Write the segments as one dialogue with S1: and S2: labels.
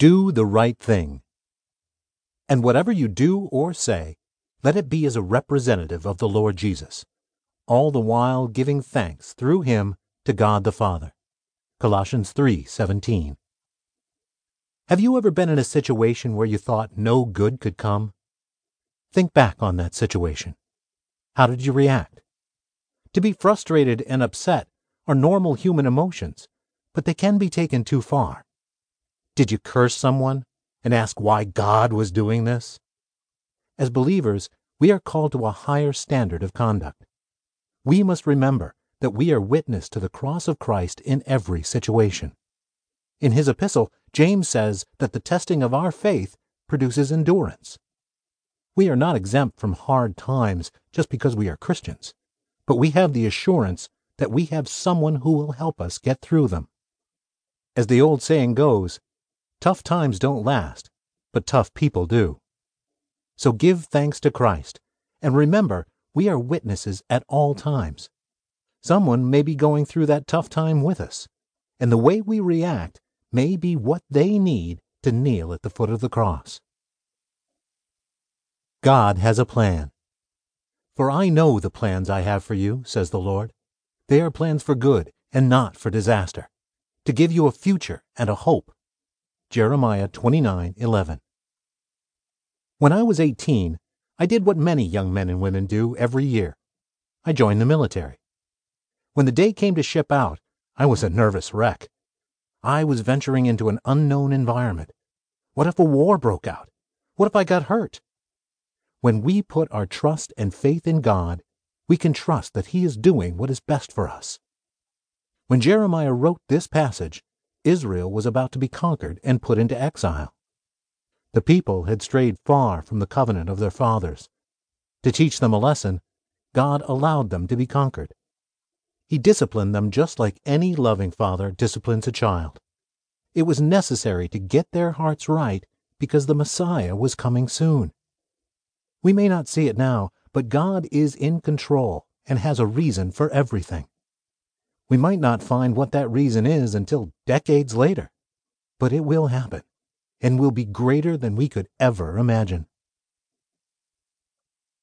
S1: Do the right thing. And whatever you do or say, let it be as a representative of the Lord Jesus, all the while giving thanks through him to God the Father. Colossians 3:17. Have you ever been in a situation where you thought no good could come? Think back on that situation. How did you react? To be frustrated and upset are normal human emotions, but they can be taken too far. Did you curse someone and ask why God was doing this? As believers, we are called to a higher standard of conduct. We must remember that we are witness to the cross of Christ in every situation. In his epistle, James says that the testing of our faith produces endurance. We are not exempt from hard times just because we are Christians, but we have the assurance that we have someone who will help us get through them. As the old saying goes, Tough times don't last, but tough people do. So give thanks to Christ, and remember we are witnesses at all times. Someone may be going through that tough time with us, and the way we react may be what they need to kneel at the foot of the cross. God has a plan. For I know the plans I have for you, says the Lord. They are plans for good and not for disaster, to give you a future and a hope. Jeremiah 29:11. When I was 18, I did what many young men and women do every year. I joined the military. When the day came to ship out, I was a nervous wreck. I was venturing into an unknown environment. What if a war broke out? What if I got hurt? When we put our trust and faith in God, we can trust that He is doing what is best for us. When Jeremiah wrote this passage, Israel was about to be conquered and put into exile. The people had strayed far from the covenant of their fathers. To teach them a lesson, God allowed them to be conquered. He disciplined them just like any loving father disciplines a child. It was necessary to get their hearts right because the Messiah was coming soon. We may not see it now, but God is in control and has a reason for everything. We might not find what that reason is until decades later, but it will happen and will be greater than we could ever imagine.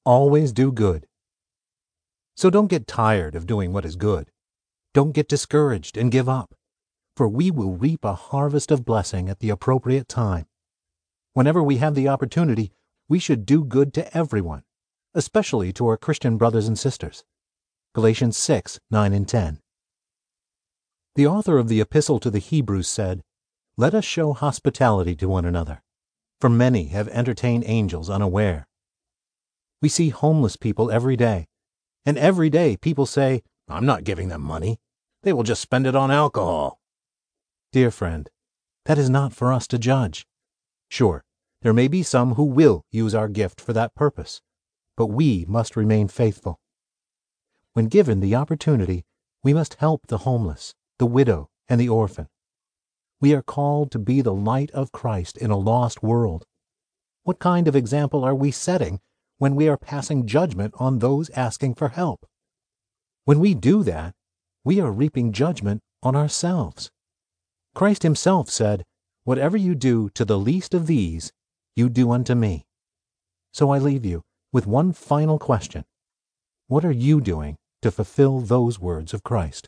S1: Always do good. So don't get tired of doing what is good. Don't get discouraged and give up, for we will reap a harvest of blessing at the appropriate time. Whenever we have the opportunity, we should do good to everyone, especially to our Christian brothers and sisters. Galatians 6 9 and 10. The author of the Epistle to the Hebrews said, Let us show hospitality to one another, for many have entertained angels unaware. We see homeless people every day, and every day people say, I'm not giving them money. They will just spend it on alcohol. Dear friend, that is not for us to judge. Sure, there may be some who will use our gift for that purpose, but we must remain faithful. When given the opportunity, we must help the homeless, the widow, and the orphan. We are called to be the light of Christ in a lost world. What kind of example are we setting when we are passing judgment on those asking for help? When we do that, we are reaping judgment on ourselves. Christ himself said, Whatever you do to the least of these, you do unto me. So I leave you with one final question. What are you doing to fulfill those words of Christ?